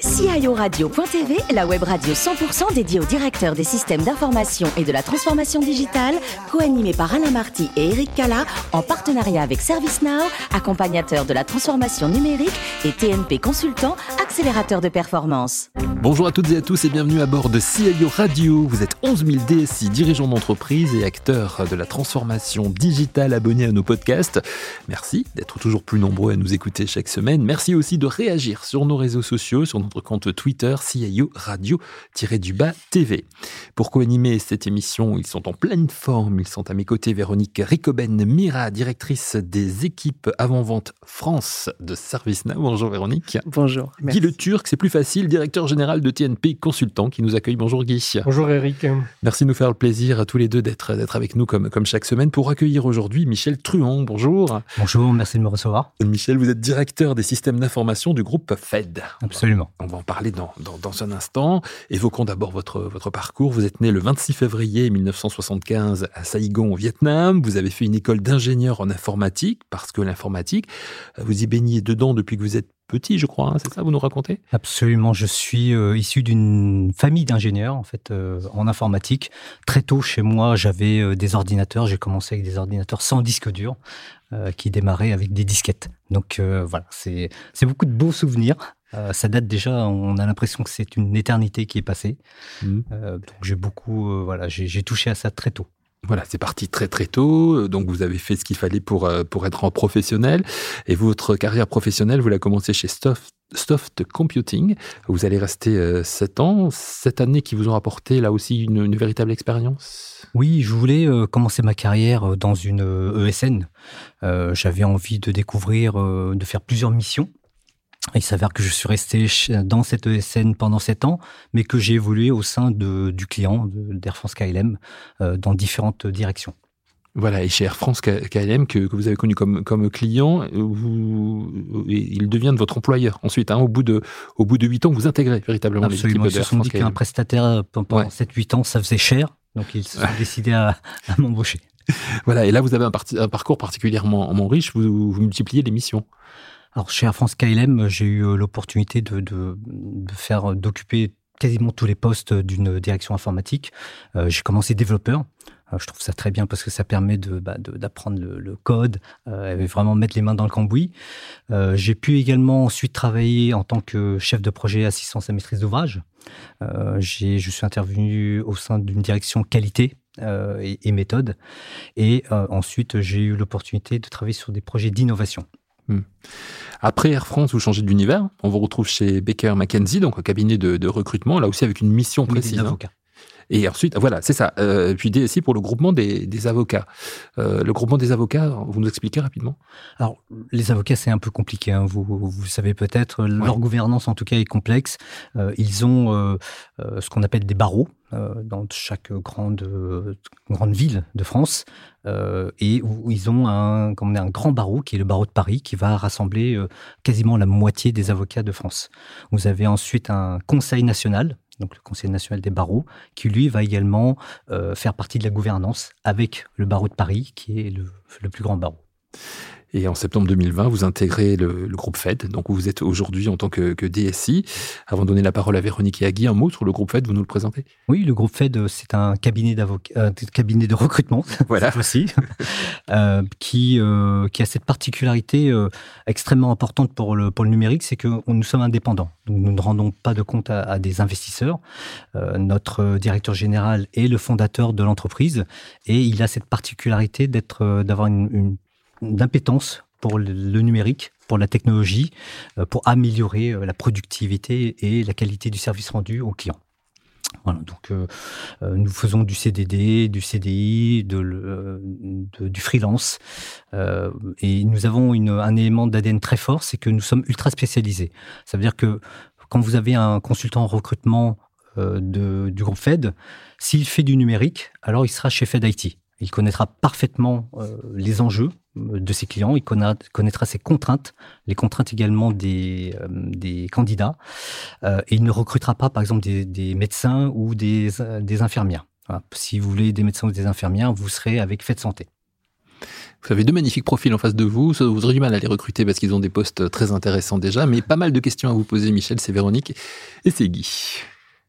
CIORadio.tv, la web radio 100% dédiée aux directeurs des systèmes d'information et de la transformation digitale, co-animée par Alain Marty et Eric Cala, en partenariat avec ServiceNow, accompagnateur de la transformation numérique et TNP Consultant, accélérateur de performance. Bonjour à toutes et à tous et bienvenue à bord de CIO Radio. Vous êtes 11 000 DSI, dirigeants d'entreprise et acteurs de la transformation digitale abonnés à nos podcasts. Merci d'être toujours plus nombreux à nous écouter chaque semaine. Merci aussi de réagir sur nos réseaux sociaux, sur notre compte Twitter CIO Radio-du-bas TV. Pour co-animer cette émission, ils sont en pleine forme. Ils sont à mes côtés Véronique Ricoben Mira, directrice des équipes avant-vente France de ServiceNow. Bonjour Véronique. Bonjour. Guy Le Turc, c'est plus facile, directeur général de TNP Consultant qui nous accueille. Bonjour Guy. Bonjour Eric. Merci de nous faire le plaisir à tous les deux d'être avec nous comme, comme chaque semaine pour accueillir aujourd'hui Michel Truand. Bonjour. Bonjour, merci de me recevoir. Michel, vous êtes directeur des systèmes d'information du groupe FED. Absolument. On va en parler dans, dans, dans un instant. Évoquons d'abord votre, votre parcours. Vous êtes né le 26 février 1975 à Saigon, au Vietnam. Vous avez fait une école d'ingénieur en informatique parce que l'informatique, vous y baignez dedans depuis que vous êtes petit, je crois. Hein, c'est ça, vous nous racontez? Absolument. Je suis euh, issu d'une famille d'ingénieurs, en fait, euh, en informatique. Très tôt, chez moi, j'avais euh, des ordinateurs. J'ai commencé avec des ordinateurs sans disque dur, qui démarraient avec des disquettes. Donc voilà, c'est beaucoup de beaux souvenirs. ça date déjà. On a l'impression que c'est une éternité qui est passée. Mmh. donc j'ai beaucoup, voilà, j'ai touché à ça très tôt. Voilà, c'est parti très très tôt, donc vous avez fait ce qu'il fallait pour, euh, pour être en professionnel. Et votre carrière professionnelle, vous l'avez commencé chez Soft, Computing. Vous allez rester euh, sept ans. Cette année qui vous ont apporté là aussi une, véritable expérience? Oui, je voulais euh, commencer ma carrière dans une ESN. E j'avais envie de découvrir, de faire plusieurs missions. Il s'avère que je suis resté dans cette ESN pendant sept ans, mais que j'ai évolué au sein de, du client d'Air France KLM euh, dans différentes directions. Voilà, et chez Air France KLM, que, que vous avez connu comme, comme client, vous, il devient de votre employeur. Ensuite, hein, au bout de au bout de 8 ans, vous intégrez véritablement l'équipe d'Air France Ils se sont dit qu'un prestataire euh, pendant 7-8 ans, ça faisait cher, donc ils se sont décidés à, à m'embaucher. Voilà, et là, vous avez un, un parcours particulièrement riche, vous, vous multipliez les missions. Alors chez Air France KLM, j'ai eu euh, l'opportunité de, de, de faire d'occuper quasiment tous les postes d'une direction informatique. Euh, j'ai commencé développeur. Euh, je trouve ça très bien parce que ça permet de, bah, d'apprendre le, code euh, et vraiment mettre les mains dans le cambouis. Euh, j'ai pu également ensuite travailler en tant que chef de projet assistance à maîtrise d'ouvrage. j'ai, je suis intervenu au sein d'une direction qualité et, et, méthode. Et ensuite, j'ai eu l'opportunité de travailler sur des projets d'innovation. Hmm. Après Air France, vous changez d'univers. On vous retrouve chez Baker McKenzie, donc un cabinet de, recrutement, là aussi avec une mission précise. Hein. Et ensuite, voilà, c'est ça. Euh, puis DSI pour le groupement des, avocats. Euh, le groupement des avocats, vous nous expliquez rapidement? Alors, les avocats, c'est un peu compliqué. Hein. Vous, vous savez peut-être, leur gouvernance en tout cas est complexe. Euh, ils ont euh, euh, ce qu'on appelle des barreaux dans chaque grande, grande ville de France. et où ils ont un, comme un grand barreau qui est le barreau de Paris qui va rassembler quasiment la moitié des avocats de France. Vous avez ensuite un conseil national donc le Conseil national des barreaux, qui lui va également euh, faire partie de la gouvernance avec le barreau de Paris, qui est le plus grand barreau. Et en septembre 2020, vous intégrez le, le groupe FED. Donc, vous êtes aujourd'hui en tant que, que, DSI. Avant de donner la parole à Véronique et à Guy, un mot sur le groupe FED, vous nous le présentez Oui, le groupe FED, c'est un cabinet, euh, cabinet de recrutement, voilà. aussi, euh, qui, euh, qui a cette particularité euh, extrêmement importante pour le, pour le numérique, c'est que nous sommes indépendants. Donc, nous ne rendons pas de compte à, à des investisseurs. Euh, notre directeur général est le fondateur de l'entreprise et il a cette particularité d'être, euh, d'avoir une, une d'impétence pour le numérique, pour la technologie, euh, pour améliorer euh, la productivité et la qualité du service rendu aux clients. Voilà, donc euh, nous faisons du CDD, du CDI, du freelance, et nous avons un élément d'ADN très fort, c'est que nous sommes ultra spécialisés. Ça veut dire que quand vous avez un consultant en recrutement du groupe Fed, s'il fait du numérique, alors il sera chez Fed IT. Il connaîtra parfaitement euh, les enjeux euh, de ses clients, il connaîtra ses contraintes, les contraintes également des, euh, candidats, et il ne recrutera pas, par exemple, des, médecins ou des, infirmières. Si vous voulez des médecins ou des infirmières, vous serez avec Fête Santé. Vous avez deux magnifiques profils en face de vous. Vous aurez du mal à les recruter parce qu'ils ont des postes très intéressants déjà, mais pas mal de questions à vous poser, Michel, c'est Véronique et c'est Guy.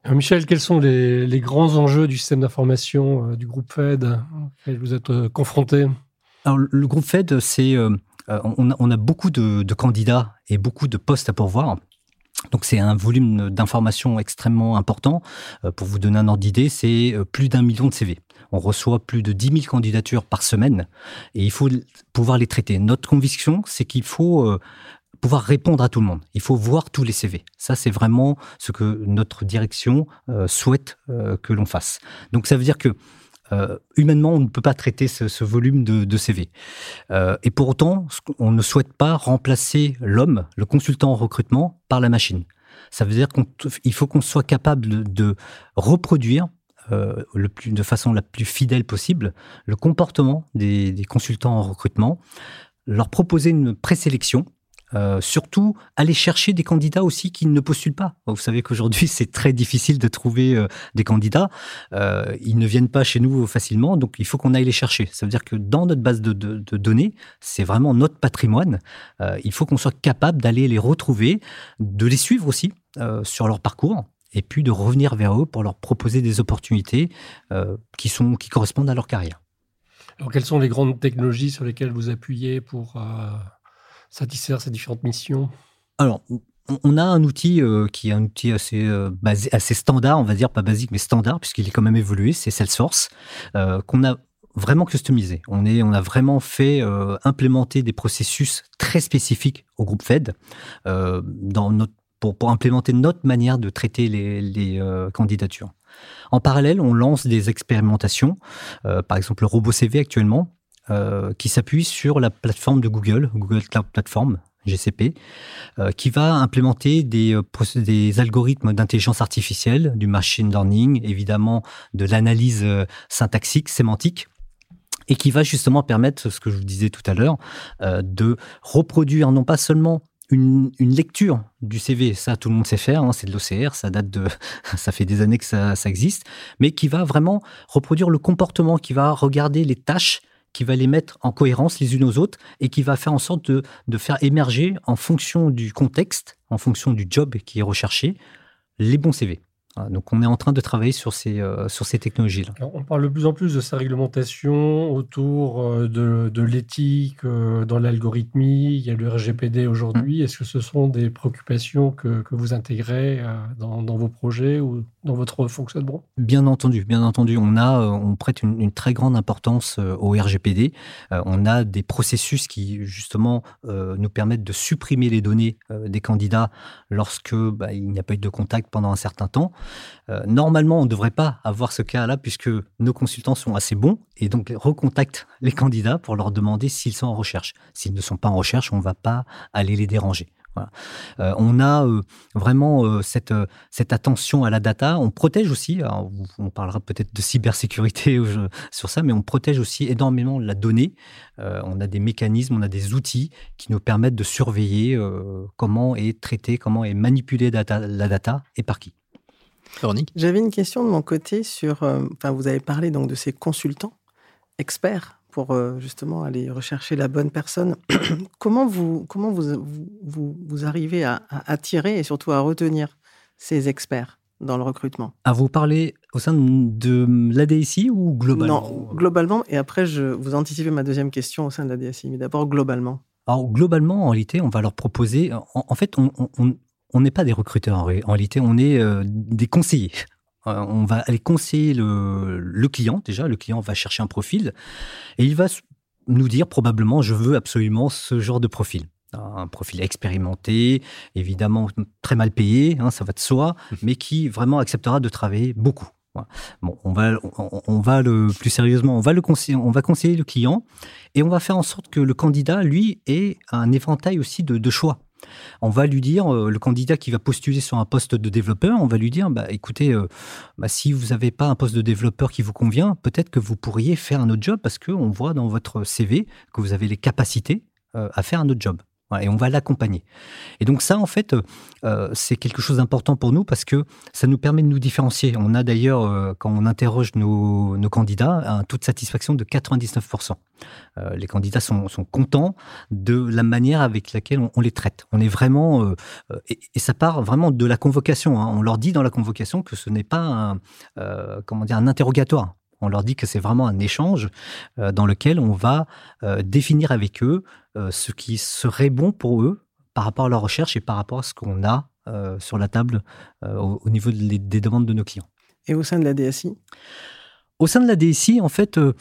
Euh, Michel, quels sont les, grands enjeux du système d'information euh, du groupe Fed vous êtes euh, confronté le groupe Fed, c'est on, a beaucoup de, candidats et beaucoup de postes à pourvoir. Donc c'est un volume d'informations extrêmement important. pour vous donner un ordre d'idée, c'est plus d'un million de CV. On reçoit plus de 10 000 candidatures par semaine et il faut pouvoir les traiter. Notre conviction, c'est qu'il faut pouvoir répondre à tout le monde. Il faut voir tous les CV. Ça, c'est vraiment ce que notre direction euh, souhaite euh, que l'on fasse. Donc, ça veut dire que euh, humainement, on ne peut pas traiter ce, volume de, CV. et pour autant, on ne souhaite pas remplacer l'homme, le consultant en recrutement, par la machine. Ça veut dire qu'il faut qu'on soit capable de, reproduire le plus, de façon la plus fidèle possible le comportement des, des consultants en recrutement, leur proposer une présélection euh, surtout, aller chercher des candidats aussi qui ne postulent pas. Vous savez qu'aujourd'hui, c'est très difficile de trouver euh, des candidats. Euh, ils ne viennent pas chez nous facilement, donc il faut qu'on aille les chercher. Ça veut dire que dans notre base de, de données, c'est vraiment notre patrimoine. il faut qu'on soit capable d'aller les retrouver, de les suivre aussi sur leur parcours et puis de revenir vers eux pour leur proposer des opportunités qui, sont, qui correspondent à leur carrière. Alors, quelles sont les grandes technologies sur lesquelles vous appuyez pour satisfaire ces différentes missions? Alors, on a un outil euh, qui est un outil assez, euh, assez standard, on va dire, pas basique, mais standard, puisqu'il est quand même évolué, c'est Salesforce, euh, qu'on a vraiment customisé. On, est, on a vraiment fait implémenter des processus très spécifiques au groupe Fed pour, implémenter notre manière de traiter les candidatures. En parallèle, on lance des expérimentations, par exemple le robot CV actuellement, euh, qui s'appuie sur la plateforme de Google, Google Cloud Platform, GCP, euh, qui va implémenter des, euh, des algorithmes d'intelligence artificielle, du machine learning, évidemment de l'analyse syntaxique, sémantique, et qui va justement permettre, ce que je vous disais tout à l'heure, de reproduire non pas seulement une, lecture du CV, ça tout le monde sait faire, hein, c'est de l'OCR, ça date de, ça fait des années que ça, existe, mais qui va vraiment reproduire le comportement, qui va regarder les tâches qui va les mettre en cohérence les unes aux autres et qui va faire en sorte de, faire émerger en fonction du contexte, en fonction du job qui est recherché, les bons CV. Donc on est en train de travailler sur ces, euh, sur ces technologies-là. On parle de plus en plus de sa réglementation autour euh, de, de l'éthique euh, dans l'algorithmie. Il y a le RGPD aujourd'hui. Mmh. Est-ce que ce sont des préoccupations que, que vous intégrez dans, dans, vos projets ou dans votre fonctionnement? Bien entendu, bien entendu. On, a, on prête une, une très grande importance au RGPD. On a des processus qui justement nous permettent de supprimer les données des candidats lorsque bah, il n'y a pas eu de contact pendant un certain temps. Euh, normalement, on ne devrait pas avoir ce cas-là puisque nos consultants sont assez bons et donc recontactent les candidats pour leur demander s'ils sont en recherche. S'ils ne sont pas en recherche, on ne va pas aller les déranger. Euh, on a euh, vraiment cette, attention à la data. On protège aussi, on parlera peut-être de cybersécurité sur ça, mais on protège aussi énormément la donnée. on a des mécanismes, on a des outils qui nous permettent de surveiller comment est traité, comment est manipulée la data et par qui. J'avais une question de mon côté sur. Euh, enfin, vous avez parlé donc de ces consultants experts pour euh, justement aller rechercher la bonne personne. comment vous, comment vous, vous, vous arrivez à, attirer et surtout à retenir ces experts dans le recrutement? À vous parler au sein de l'ADSI ou globalement? Non, globalement. Et après, je vous anticipez ma deuxième question au sein de l'ADSI. Mais d'abord, globalement. Alors, globalement, en réalité, on va leur proposer. En, fait, on, on n'est pas des recruteurs en, réalité, on est euh, des conseillers. Euh, on va aller conseiller le, client, déjà, le client va chercher un profil, et il va nous dire probablement, je veux absolument ce genre de profil un profil expérimenté, évidemment très mal payé, hein, ça va de soi, mais qui vraiment acceptera de travailler beaucoup. Bon, on va, on, va le plus sérieusement, on va le conseiller, on va conseiller le client et on va faire en sorte que le candidat, lui, ait un éventail aussi de choix. On va lui dire, euh, le candidat qui va postuler sur un poste de développeur, on va lui dire, bah, écoutez, euh, bah, si vous n'avez pas un poste de développeur qui vous convient, peut-être que vous pourriez faire un autre job parce qu'on voit dans votre CV que vous avez les capacités euh, à faire un autre job. Et on va l'accompagner. Et donc ça, en fait, euh, c'est quelque chose d'important pour nous parce que ça nous permet de nous différencier. On a d'ailleurs, euh, quand on interroge nos, candidats, un taux de satisfaction de 99%. Euh, les candidats sont, contents de la manière avec laquelle on, les traite. On est vraiment, et, ça part vraiment de la convocation. Hein. On leur dit dans la convocation que ce n'est pas un, comment dire, un interrogatoire. On leur dit que c'est vraiment un échange dans lequel on va définir avec eux ce qui serait bon pour eux par rapport à leur recherche et par rapport à ce qu'on a euh, sur la table euh, au, niveau des demandes de nos clients. Et au sein de la DSI Au sein de la DSI, en fait, euh,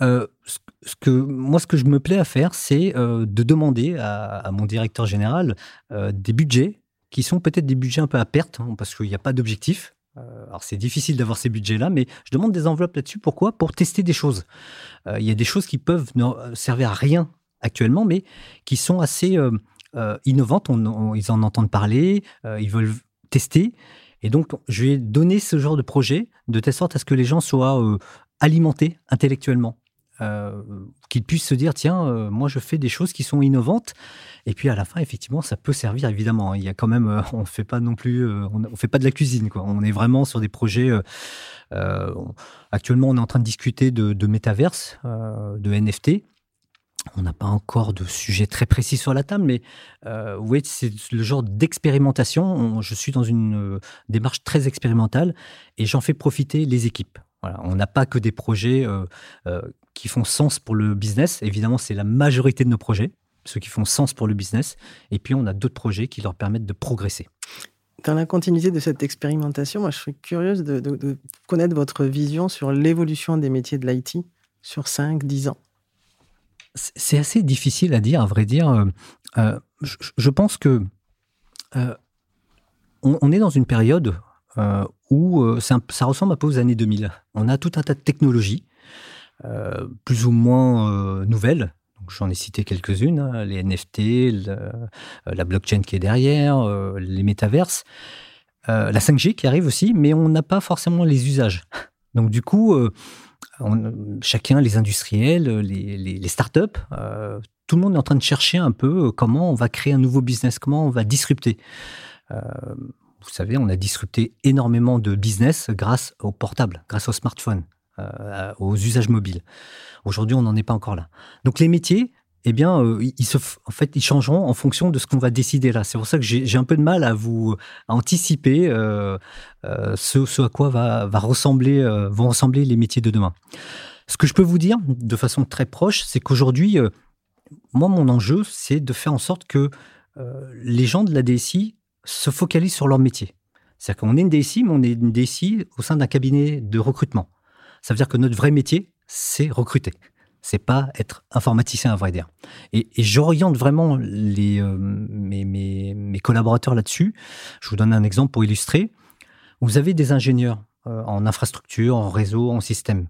ce que, moi, ce que je me plais à faire, c'est de demander à, mon directeur général des budgets qui sont peut-être des budgets un peu à perte, hein, parce qu'il n'y a pas d'objectif. Alors c'est difficile d'avoir ces budgets-là, mais je demande des enveloppes là-dessus. Pourquoi? Pour tester des choses. Il y a des choses qui peuvent ne servir à rien actuellement, mais qui sont assez euh, innovantes. ils en entendent parler, euh, ils veulent tester. Et donc, je vais donner ce genre de projet de telle sorte à ce que les gens soient euh, alimentés intellectuellement. Qu'ils puissent se dire tiens moi je fais des choses qui sont innovantes et puis à la fin effectivement ça peut servir évidemment hein. il y a quand même on fait pas non plus on, fait pas de la cuisine quoi on est vraiment sur des projets actuellement on est en train de discuter de, de métaverse de NFT on n'a pas encore de sujet très précis sur la table, mais euh, vous c'est le genre d'expérimentation. Je suis dans une euh, démarche très expérimentale et j'en fais profiter les équipes. On n'a pas que des projets euh, qui font sens pour le business. Évidemment, c'est la majorité de nos projets, ceux qui font sens pour le business. Et puis, on a d'autres projets qui leur permettent de progresser. Dans la continuité de cette expérimentation, moi, je suis curieuse de, de connaître votre vision sur l'évolution des métiers de l'IT sur 5-10 ans. C'est assez difficile à dire, à vrai dire. Euh, euh, je, pense que euh, on, est dans une période où ça, ressemble un peu aux années 2000. On a tout un tas de technologies, plus ou moins nouvelles. J'en ai cité quelques-unes, hein, les NFT, la blockchain qui est derrière, les métaverses, la 5G qui arrive aussi, mais on n'a pas forcément les usages. Donc du coup, chacun, les industriels, les, startups, euh, tout le monde est en train de chercher un peu euh, comment on va créer un nouveau business, comment on va disrupter. Euh, vous savez, on a disrupté énormément de business grâce au portable, grâce au smartphone, aux usages mobiles. Aujourd'hui, on n'en est pas encore là. Donc les métiers, eh bien, euh, ils, se, en fait, ils changeront en fonction de ce qu'on va décider là. C'est pour ça que j'ai un peu de mal à vous anticiper euh, euh, ce, à quoi va ressembler, vont ressembler les métiers de demain. Ce que je peux vous dire de façon très proche, c'est qu'aujourd'hui, moi, mon enjeu, c'est de faire en sorte que les gens de la DSI se focalisent sur leur métier. C'est-à-dire qu'on est une DSI, mais on est une DSI au sein d'un cabinet de recrutement. Ça veut dire que notre vrai métier, c'est recruter c'est pas être informaticien à vrai dire. Et, j'oriente vraiment euh, mes, collaborateurs là-dessus. Je vous donne un exemple pour illustrer. Vous avez des ingénieurs euh, en infrastructure, en réseau, en système.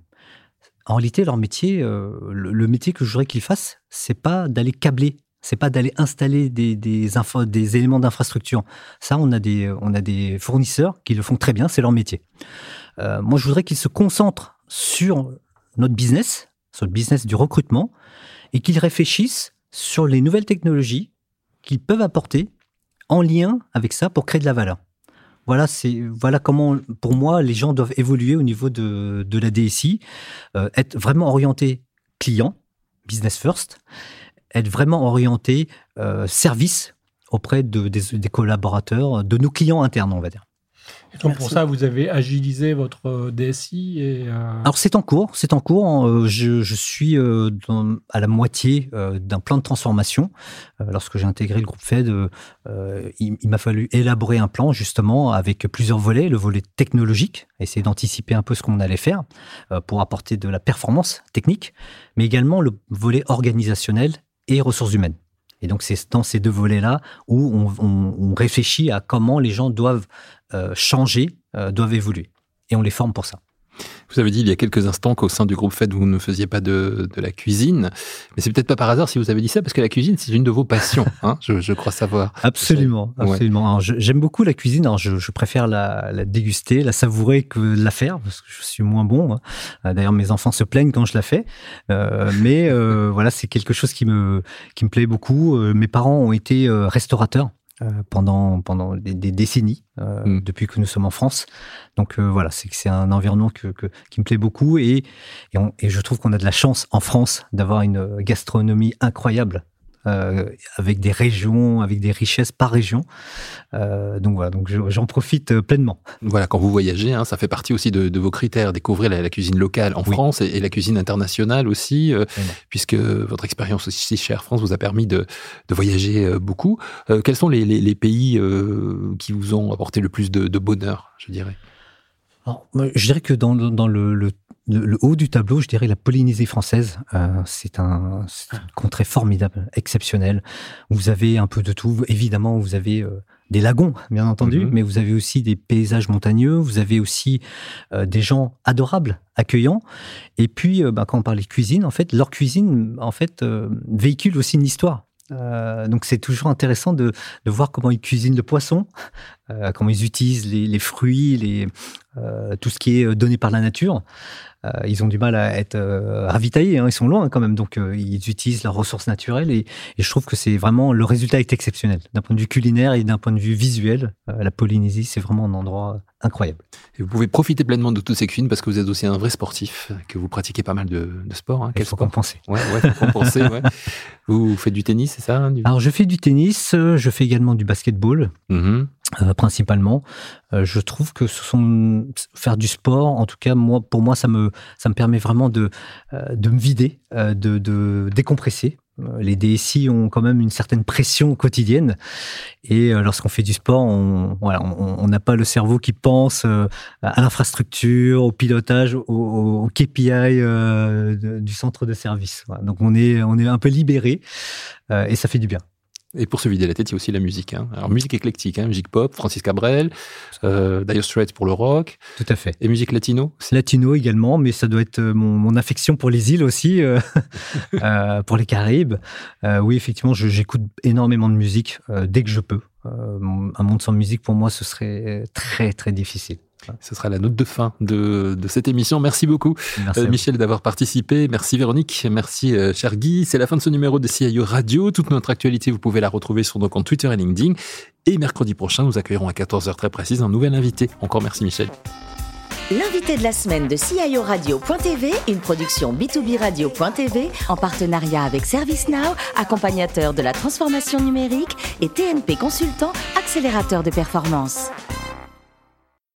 En réalité, leur métier, euh, le, métier que je voudrais qu'ils fassent, c'est pas d'aller câbler, c'est pas d'aller installer des, éléments d'infrastructure. Ça, on a, des, fournisseurs qui le font très bien, c'est leur métier. moi, je voudrais qu'ils se concentrent sur notre business, sur le business du recrutement, et qu'ils réfléchissent sur les nouvelles technologies qu'ils peuvent apporter en lien avec ça pour créer de la valeur. Voilà, c'est voilà comment, pour moi, les gens doivent évoluer au niveau de, de la DSI, euh, être vraiment orienté client, business first, être vraiment orienté euh, service auprès de, des collaborateurs, de nos clients internes, on va dire. Et donc pour ça, vous avez agilisé votre euh, DSI et euh, Alors c'est en cours, c'est en cours. Je, je suis à la moitié d'un plan de transformation. Lorsque j'ai intégré le groupe Fed, il, il m'a fallu élaborer un plan justement avec plusieurs volets. Le volet technologique, essayer d'anticiper un peu ce qu'on allait faire pour apporter de la performance technique, mais également le volet organisationnel et ressources humaines. Et donc, c'est dans ces deux volets-là où on, réfléchit à comment les gens doivent euh, changer, euh, doivent évoluer. Et on les forme pour ça. Vous avez dit il y a quelques instants qu'au sein du groupe FED, vous ne faisiez pas de, de la cuisine. Mais c'est peut-être pas par hasard si vous avez dit ça, parce que la cuisine, c'est une de vos passions, hein, je, je, crois savoir. Absolument, absolument. J'aime beaucoup la cuisine. Alors je, je préfère la, la, déguster, la savourer que la faire, parce que je suis moins bon. Hein. Euh, d'ailleurs, mes enfants se plaignent quand je la fais. Euh, mais euh, voilà, c'est quelque chose qui me, qui me plaît beaucoup. Mes parents ont été restaurateurs. Euh, pendant, pendant des, décennies, euh, mm. depuis que nous sommes en France. Donc euh, voilà, c'est c'est un environnement que, qui me plaît beaucoup et, et, et je trouve qu'on a de la chance en France d'avoir une gastronomie incroyable euh, avec des régions, avec des richesses par région. Euh, donc voilà, donc j'en profite euh, pleinement. Voilà, quand vous voyagez, hein, ça fait partie aussi de, de vos critères, découvrir la, la, cuisine locale en France et, et, la cuisine internationale aussi, euh, puisque votre expérience aussi chez Air France vous a permis de, de voyager beaucoup. quels sont les, les, les pays qui vous ont apporté le plus de, de bonheur, je dirais? Alors, je dirais que dans, dans le, le, le, haut du tableau, je dirais la Polynésie française. Euh, c'est un, un, contrée formidable, exceptionnel. Vous avez un peu de tout. Évidemment, vous avez euh, des lagons, bien entendu, mm -hmm. mais vous avez aussi des paysages montagneux. Vous avez aussi euh, des gens adorables, accueillants. Et puis, bah, quand on parle de cuisine, en fait, leur cuisine, en fait, véhicule aussi une histoire. Euh, donc c'est toujours intéressant de, de, voir comment ils cuisinent le poisson, euh, comment ils utilisent les, les fruits, les, euh, tout ce qui est donné par la nature. Euh, ils ont du mal à être euh, ravitaillés, hein, ils sont loin quand même, donc euh, ils utilisent leurs ressources naturelles et, et je trouve que c'est vraiment le résultat est exceptionnel d'un point de vue culinaire et d'un point de vue visuel. la Polynésie, c'est vraiment un endroit incroyable. Et vous pouvez profiter pleinement de toutes ces cuisines parce que vous êtes aussi un vrai sportif, que vous pratiquez pas mal de, de sport. Hein. Quel faut compenser. Ouais, ouais, faut compenser. ouais. Vous faites du tennis, c'est ça du... Alors je fais du tennis, je fais également du basketball. Mm -hmm. Euh, principalement. Euh, je trouve que ce sont faire du sport, en tout cas moi, pour moi, ça me ça me permet vraiment de euh, de me vider, euh, de, de décompresser. Les DSI ont quand même une certaine pression quotidienne et lorsqu'on fait du sport, on voilà, on n'a pas le cerveau qui pense à l'infrastructure, au pilotage, au, KPI du centre de service. Donc on est on est un peu libéré et ça fait du bien. Et pour se vider la tête, il y a aussi la musique. Hein. Alors, musique éclectique, hein, musique pop, Francis Cabrel, euh, Dire Straits pour le rock. Tout à fait. Et musique latino Latino également, mais ça doit être euh, mon, mon affection pour les îles aussi, euh, euh, pour les Caraïbes. Oui, effectivement, j'écoute énormément de musique dès que je peux. un monde sans musique, pour moi, ce serait très, très difficile. Ce sera la note de fin de, de cette émission. Merci beaucoup, merci euh, Michel, d'avoir participé. Merci Véronique. Merci, euh, cher Guy. C'est la fin de ce numéro de CIO Radio. Toute notre actualité, vous pouvez la retrouver sur nos comptes Twitter et LinkedIn. Et mercredi prochain, nous accueillerons à 14h très précise un nouvel invité. Encore merci, Michel. L'invité de la semaine de CIO Radio.tv, une production B2B Radio.tv en partenariat avec ServiceNow, accompagnateur de la transformation numérique et TNP Consultant, accélérateur de performance.